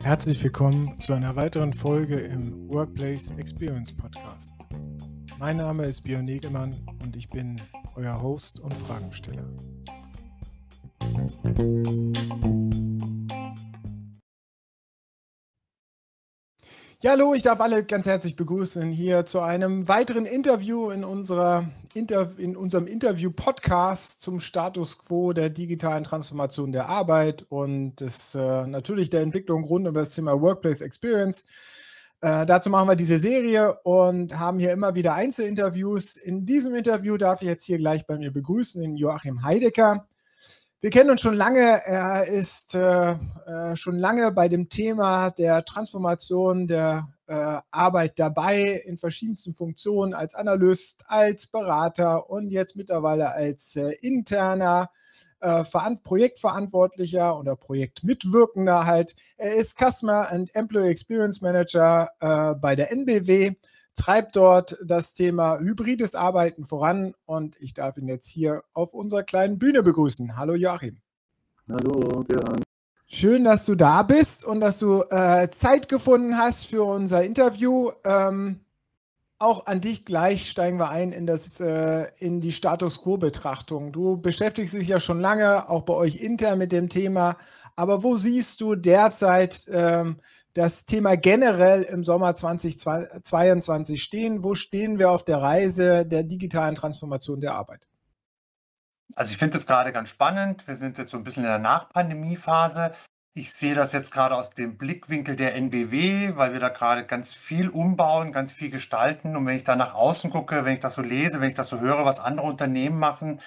Herzlich willkommen zu einer weiteren Folge im Workplace Experience Podcast. Mein Name ist Björn Negelmann und ich bin euer Host und Fragensteller. Ja, hallo, ich darf alle ganz herzlich begrüßen hier zu einem weiteren Interview in, unserer Inter in unserem Interview-Podcast zum Status quo der digitalen Transformation der Arbeit und des, äh, natürlich der Entwicklung rund um das Thema Workplace Experience. Äh, dazu machen wir diese Serie und haben hier immer wieder Einzelinterviews. In diesem Interview darf ich jetzt hier gleich bei mir begrüßen den Joachim Heidecker. Wir kennen uns schon lange. Er ist äh, äh, schon lange bei dem Thema der Transformation der äh, Arbeit dabei, in verschiedensten Funktionen als Analyst, als Berater und jetzt mittlerweile als äh, interner äh, Projektverantwortlicher oder Projektmitwirkender halt. Er ist Customer and Employee Experience Manager äh, bei der NBW treibt dort das Thema hybrides Arbeiten voran und ich darf ihn jetzt hier auf unserer kleinen Bühne begrüßen. Hallo Joachim. Hallo Björn. Schön, dass du da bist und dass du äh, Zeit gefunden hast für unser Interview. Ähm, auch an dich gleich steigen wir ein in, das, äh, in die Status Quo-Betrachtung. Du beschäftigst dich ja schon lange, auch bei euch intern mit dem Thema. Aber wo siehst du derzeit ähm, das Thema generell im Sommer 2022 stehen? Wo stehen wir auf der Reise der digitalen Transformation der Arbeit? Also ich finde das gerade ganz spannend. Wir sind jetzt so ein bisschen in der Nachpandemie-Phase. Ich sehe das jetzt gerade aus dem Blickwinkel der NBW, weil wir da gerade ganz viel umbauen, ganz viel gestalten. Und wenn ich da nach außen gucke, wenn ich das so lese, wenn ich das so höre, was andere Unternehmen machen,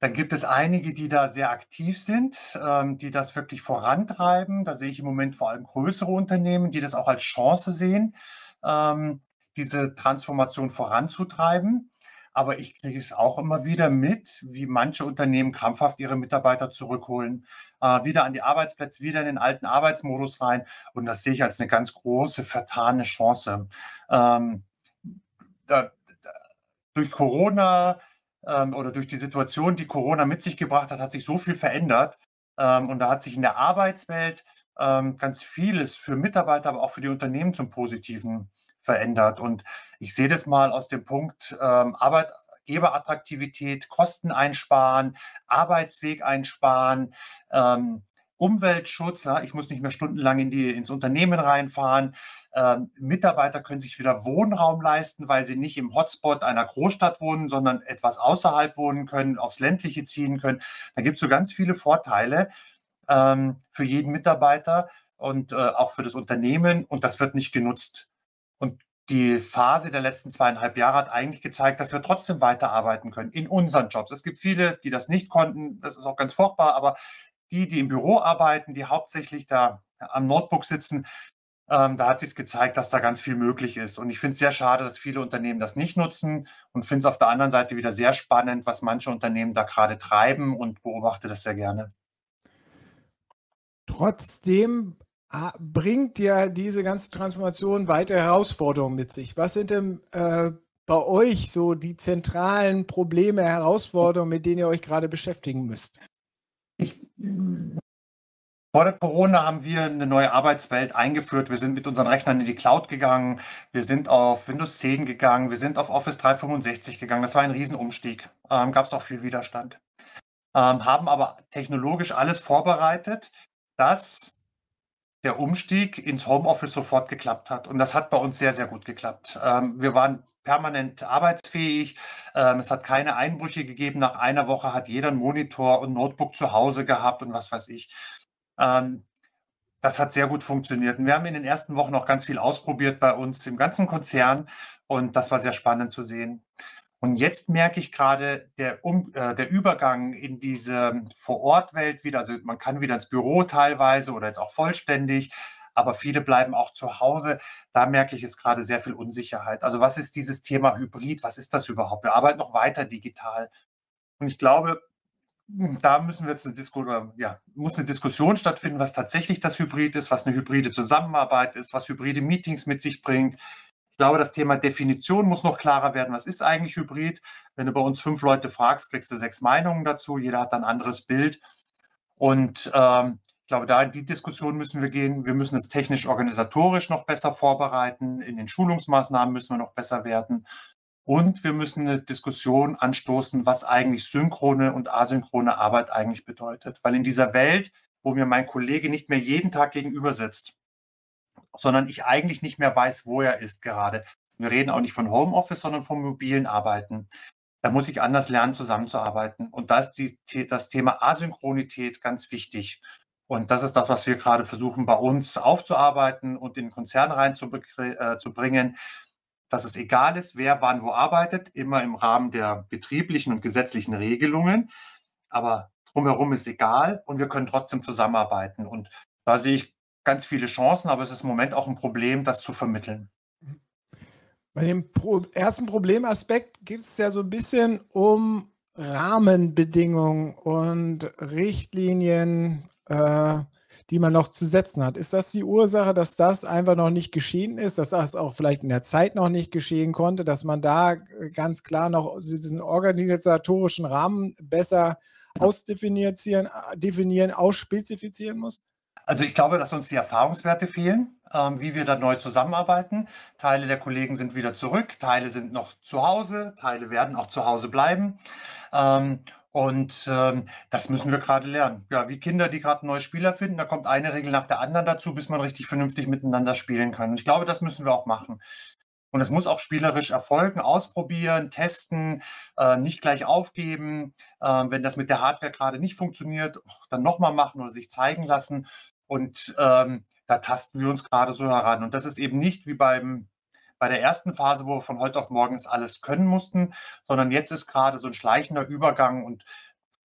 dann gibt es einige, die da sehr aktiv sind, ähm, die das wirklich vorantreiben. Da sehe ich im Moment vor allem größere Unternehmen, die das auch als Chance sehen, ähm, diese Transformation voranzutreiben. Aber ich kriege es auch immer wieder mit, wie manche Unternehmen krampfhaft ihre Mitarbeiter zurückholen, äh, wieder an die Arbeitsplätze, wieder in den alten Arbeitsmodus rein. Und das sehe ich als eine ganz große, vertane Chance. Ähm, durch Corona ähm, oder durch die Situation, die Corona mit sich gebracht hat, hat sich so viel verändert. Ähm, und da hat sich in der Arbeitswelt ähm, ganz vieles für Mitarbeiter, aber auch für die Unternehmen zum Positiven verändert. Und ich sehe das mal aus dem Punkt Arbeitgeberattraktivität, Kosten einsparen, Arbeitsweg einsparen, Umweltschutz. Ja, ich muss nicht mehr stundenlang in die, ins Unternehmen reinfahren. Ähm, Mitarbeiter können sich wieder Wohnraum leisten, weil sie nicht im Hotspot einer Großstadt wohnen, sondern etwas außerhalb wohnen können, aufs ländliche ziehen können. Da gibt es so ganz viele Vorteile ähm, für jeden Mitarbeiter und äh, auch für das Unternehmen und das wird nicht genutzt. Und die Phase der letzten zweieinhalb Jahre hat eigentlich gezeigt, dass wir trotzdem weiterarbeiten können in unseren Jobs. Es gibt viele, die das nicht konnten. Das ist auch ganz furchtbar, aber die, die im Büro arbeiten, die hauptsächlich da am Notebook sitzen, ähm, da hat sich gezeigt, dass da ganz viel möglich ist. Und ich finde es sehr schade, dass viele Unternehmen das nicht nutzen und finde es auf der anderen Seite wieder sehr spannend, was manche Unternehmen da gerade treiben und beobachte das sehr gerne. Trotzdem ah, bringt ja diese ganze Transformation weitere Herausforderungen mit sich. Was sind denn äh, bei euch so die zentralen Probleme, Herausforderungen, mit denen ihr euch gerade beschäftigen müsst? Ich vor der Corona haben wir eine neue Arbeitswelt eingeführt. Wir sind mit unseren Rechnern in die Cloud gegangen. Wir sind auf Windows 10 gegangen. Wir sind auf Office 365 gegangen. Das war ein Riesenumstieg. Ähm, Gab es auch viel Widerstand. Ähm, haben aber technologisch alles vorbereitet, dass der Umstieg ins Homeoffice sofort geklappt hat. Und das hat bei uns sehr, sehr gut geklappt. Ähm, wir waren permanent arbeitsfähig. Ähm, es hat keine Einbrüche gegeben. Nach einer Woche hat jeder einen Monitor und Notebook zu Hause gehabt und was weiß ich. Ähm, das hat sehr gut funktioniert. Und wir haben in den ersten Wochen auch ganz viel ausprobiert bei uns im ganzen Konzern und das war sehr spannend zu sehen. Und jetzt merke ich gerade der, um, äh, der Übergang in diese Vor-Ort-Welt wieder. Also man kann wieder ins Büro teilweise oder jetzt auch vollständig, aber viele bleiben auch zu Hause. Da merke ich jetzt gerade sehr viel Unsicherheit. Also was ist dieses Thema Hybrid? Was ist das überhaupt? Wir arbeiten noch weiter digital. Und ich glaube, da müssen wir jetzt eine, Disku ja, muss eine Diskussion stattfinden, was tatsächlich das Hybrid ist, was eine hybride Zusammenarbeit ist, was hybride Meetings mit sich bringt. Ich glaube, das Thema Definition muss noch klarer werden. Was ist eigentlich Hybrid? Wenn du bei uns fünf Leute fragst, kriegst du sechs Meinungen dazu. Jeder hat ein anderes Bild. Und ähm, ich glaube, da in die Diskussion müssen wir gehen. Wir müssen es technisch organisatorisch noch besser vorbereiten. In den Schulungsmaßnahmen müssen wir noch besser werden. Und wir müssen eine Diskussion anstoßen, was eigentlich synchrone und asynchrone Arbeit eigentlich bedeutet. Weil in dieser Welt, wo mir mein Kollege nicht mehr jeden Tag gegenüber sitzt, sondern ich eigentlich nicht mehr weiß, wo er ist gerade. Wir reden auch nicht von Homeoffice, sondern vom mobilen Arbeiten. Da muss ich anders lernen, zusammenzuarbeiten. Und da ist die, das Thema Asynchronität ganz wichtig. Und das ist das, was wir gerade versuchen, bei uns aufzuarbeiten und in den Konzern reinzubringen, äh, dass es egal ist, wer wann wo arbeitet, immer im Rahmen der betrieblichen und gesetzlichen Regelungen. Aber drumherum ist egal und wir können trotzdem zusammenarbeiten. Und da sehe ich ganz viele Chancen, aber es ist im Moment auch ein Problem, das zu vermitteln. Bei dem Pro ersten Problemaspekt geht es ja so ein bisschen um Rahmenbedingungen und Richtlinien, äh, die man noch zu setzen hat. Ist das die Ursache, dass das einfach noch nicht geschehen ist, dass das auch vielleicht in der Zeit noch nicht geschehen konnte, dass man da ganz klar noch diesen organisatorischen Rahmen besser ausdefinieren, definieren, ausspezifizieren muss? Also ich glaube, dass uns die Erfahrungswerte fehlen, ähm, wie wir da neu zusammenarbeiten. Teile der Kollegen sind wieder zurück, Teile sind noch zu Hause, Teile werden auch zu Hause bleiben. Ähm, und ähm, das müssen wir gerade lernen. Ja, wie Kinder, die gerade neue Spieler finden, da kommt eine Regel nach der anderen dazu, bis man richtig vernünftig miteinander spielen kann. Und ich glaube, das müssen wir auch machen. Und es muss auch spielerisch erfolgen, ausprobieren, testen, äh, nicht gleich aufgeben. Äh, wenn das mit der Hardware gerade nicht funktioniert, dann nochmal machen oder sich zeigen lassen. Und ähm, da tasten wir uns gerade so heran. Und das ist eben nicht wie beim, bei der ersten Phase, wo wir von heute auf morgen alles können mussten, sondern jetzt ist gerade so ein schleichender Übergang und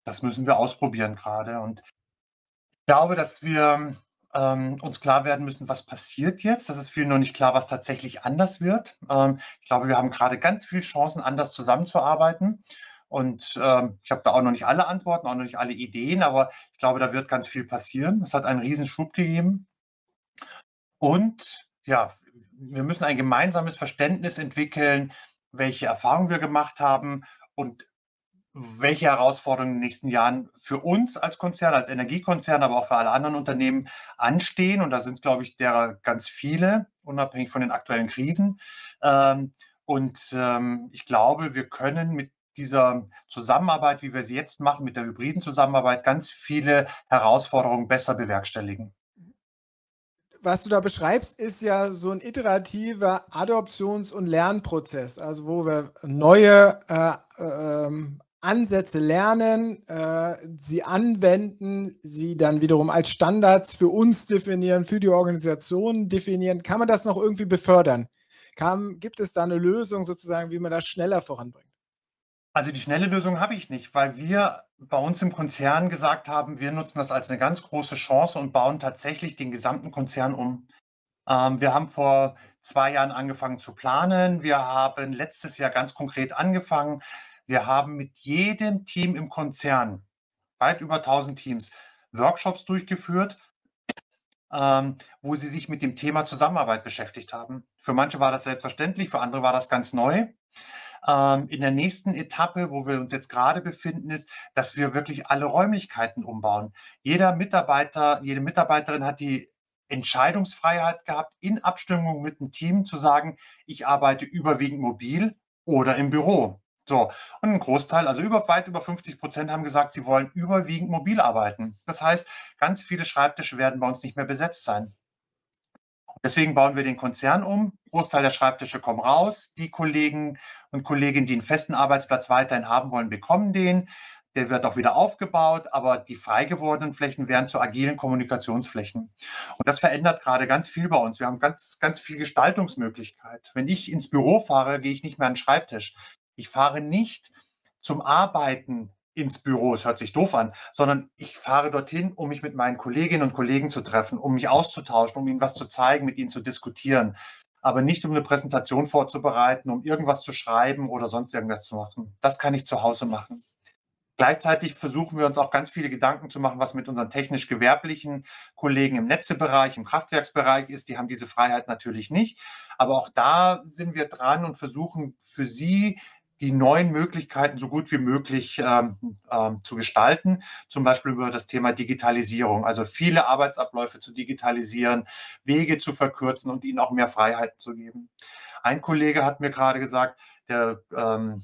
das müssen wir ausprobieren gerade. Und ich glaube, dass wir ähm, uns klar werden müssen, was passiert jetzt. Das ist vielen noch nicht klar, was tatsächlich anders wird. Ähm, ich glaube, wir haben gerade ganz viele Chancen, anders zusammenzuarbeiten. Und ähm, ich habe da auch noch nicht alle Antworten, auch noch nicht alle Ideen, aber ich glaube, da wird ganz viel passieren. Es hat einen riesen Schub gegeben. Und ja, wir müssen ein gemeinsames Verständnis entwickeln, welche Erfahrungen wir gemacht haben und welche Herausforderungen in den nächsten Jahren für uns als Konzern, als Energiekonzern, aber auch für alle anderen Unternehmen anstehen. Und da sind, glaube ich, derer ganz viele, unabhängig von den aktuellen Krisen. Ähm, und ähm, ich glaube, wir können mit dieser Zusammenarbeit, wie wir sie jetzt machen, mit der hybriden Zusammenarbeit, ganz viele Herausforderungen besser bewerkstelligen. Was du da beschreibst, ist ja so ein iterativer Adoptions- und Lernprozess, also wo wir neue äh, äh, Ansätze lernen, äh, sie anwenden, sie dann wiederum als Standards für uns definieren, für die Organisation definieren. Kann man das noch irgendwie befördern? Kann, gibt es da eine Lösung sozusagen, wie man das schneller voranbringt? Also die schnelle Lösung habe ich nicht, weil wir bei uns im Konzern gesagt haben, wir nutzen das als eine ganz große Chance und bauen tatsächlich den gesamten Konzern um. Ähm, wir haben vor zwei Jahren angefangen zu planen. Wir haben letztes Jahr ganz konkret angefangen. Wir haben mit jedem Team im Konzern, weit über 1000 Teams, Workshops durchgeführt, ähm, wo sie sich mit dem Thema Zusammenarbeit beschäftigt haben. Für manche war das selbstverständlich, für andere war das ganz neu. Ähm, in der nächsten Etappe, wo wir uns jetzt gerade befinden, ist, dass wir wirklich alle Räumlichkeiten umbauen. Jeder Mitarbeiter, jede Mitarbeiterin hat die Entscheidungsfreiheit gehabt, in Abstimmung mit dem Team zu sagen, ich arbeite überwiegend mobil oder im Büro. So, und ein Großteil, also über, weit über 50 Prozent haben gesagt, sie wollen überwiegend mobil arbeiten. Das heißt, ganz viele Schreibtische werden bei uns nicht mehr besetzt sein. Deswegen bauen wir den Konzern um. Großteil der Schreibtische kommen raus. Die Kollegen und Kolleginnen, die einen festen Arbeitsplatz weiterhin haben wollen, bekommen den. Der wird auch wieder aufgebaut, aber die frei gewordenen Flächen werden zu agilen Kommunikationsflächen. Und das verändert gerade ganz viel bei uns. Wir haben ganz, ganz viel Gestaltungsmöglichkeit. Wenn ich ins Büro fahre, gehe ich nicht mehr an den Schreibtisch. Ich fahre nicht zum Arbeiten ins Büro, es hört sich doof an, sondern ich fahre dorthin, um mich mit meinen Kolleginnen und Kollegen zu treffen, um mich auszutauschen, um ihnen was zu zeigen, mit ihnen zu diskutieren. Aber nicht, um eine Präsentation vorzubereiten, um irgendwas zu schreiben oder sonst irgendwas zu machen. Das kann ich zu Hause machen. Gleichzeitig versuchen wir uns auch ganz viele Gedanken zu machen, was mit unseren technisch-gewerblichen Kollegen im Netzebereich, im Kraftwerksbereich ist. Die haben diese Freiheit natürlich nicht. Aber auch da sind wir dran und versuchen für sie die neuen Möglichkeiten so gut wie möglich ähm, ähm, zu gestalten, zum Beispiel über das Thema Digitalisierung, also viele Arbeitsabläufe zu digitalisieren, Wege zu verkürzen und ihnen auch mehr Freiheiten zu geben. Ein Kollege hat mir gerade gesagt, der ähm,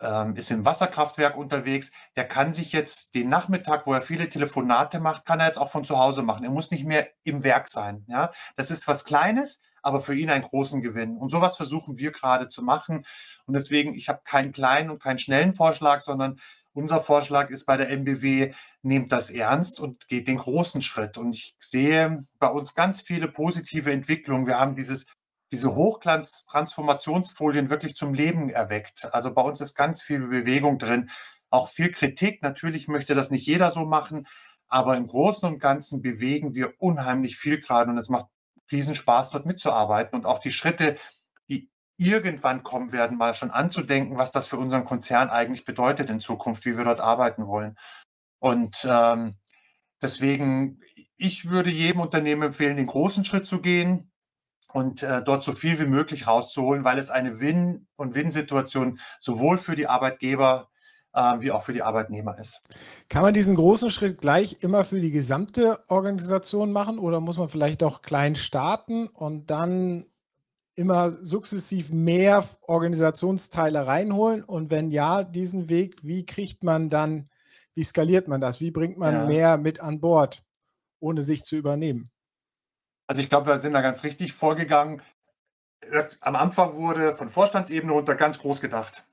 ähm, ist im Wasserkraftwerk unterwegs, der kann sich jetzt den Nachmittag, wo er viele Telefonate macht, kann er jetzt auch von zu Hause machen. Er muss nicht mehr im Werk sein. Ja? Das ist was Kleines, aber für ihn einen großen Gewinn. Und sowas versuchen wir gerade zu machen. Und deswegen, ich habe keinen kleinen und keinen schnellen Vorschlag, sondern unser Vorschlag ist bei der MBW, nehmt das ernst und geht den großen Schritt. Und ich sehe bei uns ganz viele positive Entwicklungen. Wir haben dieses diese Hochglanz-Transformationsfolien wirklich zum Leben erweckt. Also bei uns ist ganz viel Bewegung drin, auch viel Kritik. Natürlich möchte das nicht jeder so machen, aber im Großen und Ganzen bewegen wir unheimlich viel gerade und es macht riesen Spaß, dort mitzuarbeiten und auch die Schritte, die irgendwann kommen werden, mal schon anzudenken, was das für unseren Konzern eigentlich bedeutet in Zukunft, wie wir dort arbeiten wollen. Und ähm, deswegen, ich würde jedem Unternehmen empfehlen, den großen Schritt zu gehen, und äh, dort so viel wie möglich rauszuholen, weil es eine Win- und Win-Situation sowohl für die Arbeitgeber wie auch für die Arbeitnehmer ist. Kann man diesen großen Schritt gleich immer für die gesamte Organisation machen oder muss man vielleicht auch klein starten und dann immer sukzessiv mehr Organisationsteile reinholen? Und wenn ja, diesen Weg, wie kriegt man dann, wie skaliert man das? Wie bringt man ja. mehr mit an Bord, ohne sich zu übernehmen? Also ich glaube, wir sind da ganz richtig vorgegangen. Am Anfang wurde von Vorstandsebene runter ganz groß gedacht.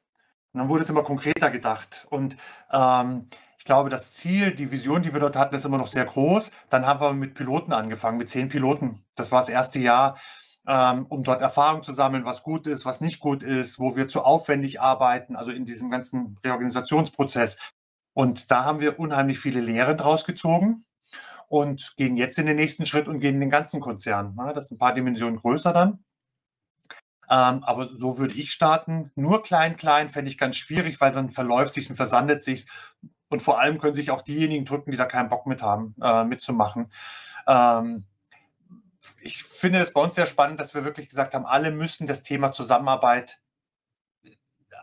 Und dann wurde es immer konkreter gedacht. Und ähm, ich glaube, das Ziel, die Vision, die wir dort hatten, ist immer noch sehr groß. Dann haben wir mit Piloten angefangen, mit zehn Piloten. Das war das erste Jahr, ähm, um dort Erfahrung zu sammeln, was gut ist, was nicht gut ist, wo wir zu aufwendig arbeiten, also in diesem ganzen Reorganisationsprozess. Und da haben wir unheimlich viele Lehren draus gezogen und gehen jetzt in den nächsten Schritt und gehen in den ganzen Konzern. Das ist ein paar Dimensionen größer dann. Ähm, aber so würde ich starten. Nur klein, klein fände ich ganz schwierig, weil dann verläuft sich und versandet sich. Und vor allem können sich auch diejenigen drücken, die da keinen Bock mit haben, äh, mitzumachen. Ähm, ich finde es bei uns sehr spannend, dass wir wirklich gesagt haben, alle müssen das Thema Zusammenarbeit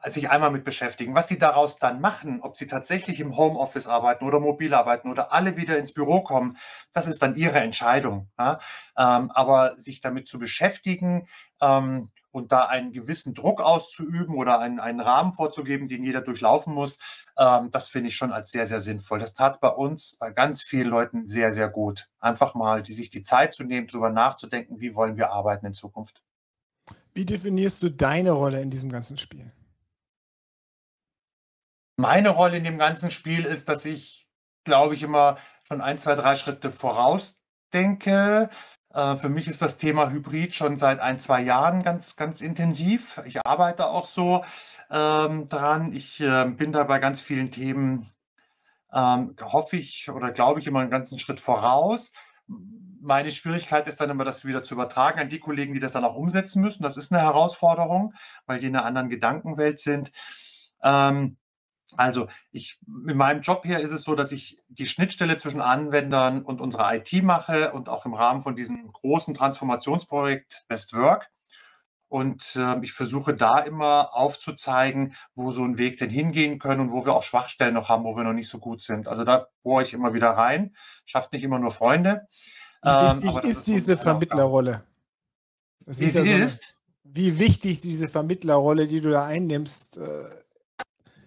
sich einmal mit beschäftigen. Was sie daraus dann machen, ob sie tatsächlich im Homeoffice arbeiten oder mobil arbeiten oder alle wieder ins Büro kommen, das ist dann ihre Entscheidung. Ja? Ähm, aber sich damit zu beschäftigen ähm, und da einen gewissen Druck auszuüben oder einen, einen Rahmen vorzugeben, den jeder durchlaufen muss, ähm, das finde ich schon als sehr, sehr sinnvoll. Das tat bei uns, bei ganz vielen Leuten sehr, sehr gut. Einfach mal die, sich die Zeit zu nehmen, darüber nachzudenken, wie wollen wir arbeiten in Zukunft. Wie definierst du deine Rolle in diesem ganzen Spiel? Meine Rolle in dem ganzen Spiel ist, dass ich, glaube ich, immer schon ein, zwei, drei Schritte vorausdenke. Äh, für mich ist das Thema Hybrid schon seit ein, zwei Jahren ganz, ganz intensiv. Ich arbeite auch so ähm, dran. Ich äh, bin da bei ganz vielen Themen, ähm, hoffe ich oder glaube ich, immer einen ganzen Schritt voraus. Meine Schwierigkeit ist dann immer, das wieder zu übertragen an die Kollegen, die das dann auch umsetzen müssen. Das ist eine Herausforderung, weil die in einer anderen Gedankenwelt sind. Ähm, also ich, in meinem Job hier ist es so, dass ich die Schnittstelle zwischen Anwendern und unserer IT mache und auch im Rahmen von diesem großen Transformationsprojekt Best Work. Und äh, ich versuche da immer aufzuzeigen, wo so ein Weg denn hingehen können und wo wir auch Schwachstellen noch haben, wo wir noch nicht so gut sind. Also da bohre ich immer wieder rein. Schafft nicht immer nur Freunde. Wie wichtig ähm, ist, ist, diese Vermittlerrolle? Wie ist, ja so eine, ist? Wie wichtig diese Vermittlerrolle, die du da einnimmst, äh,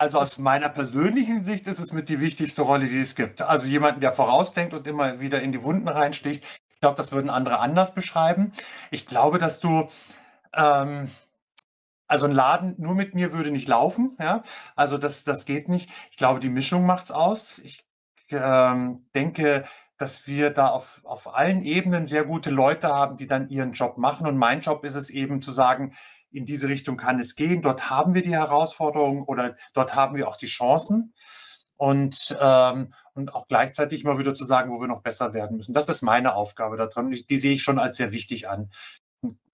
also aus meiner persönlichen Sicht ist es mit die wichtigste Rolle, die es gibt. Also jemanden, der vorausdenkt und immer wieder in die Wunden reinsticht. Ich glaube, das würden andere anders beschreiben. Ich glaube, dass du ähm, also ein Laden nur mit mir würde nicht laufen. Ja? Also das, das geht nicht. Ich glaube, die Mischung macht es aus. Ich ähm, denke, dass wir da auf, auf allen Ebenen sehr gute Leute haben, die dann ihren Job machen. Und mein Job ist es eben zu sagen, in diese Richtung kann es gehen. Dort haben wir die Herausforderungen oder dort haben wir auch die Chancen. Und, ähm, und auch gleichzeitig mal wieder zu sagen, wo wir noch besser werden müssen. Das ist meine Aufgabe da drin. Die, die sehe ich schon als sehr wichtig an.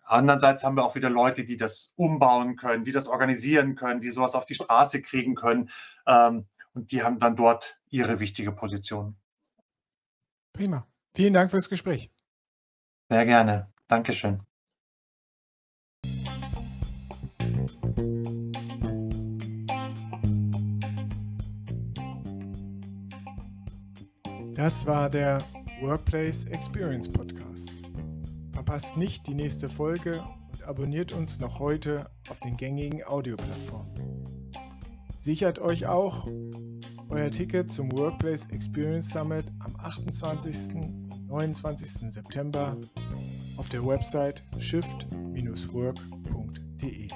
Andererseits haben wir auch wieder Leute, die das umbauen können, die das organisieren können, die sowas auf die Straße kriegen können. Ähm, und die haben dann dort ihre wichtige Position. Prima. Vielen Dank fürs Gespräch. Sehr gerne. Dankeschön. Das war der Workplace Experience Podcast. Verpasst nicht die nächste Folge und abonniert uns noch heute auf den gängigen Audioplattformen. Sichert euch auch euer Ticket zum Workplace Experience Summit am 28. und 29. September auf der Website shift-work.de.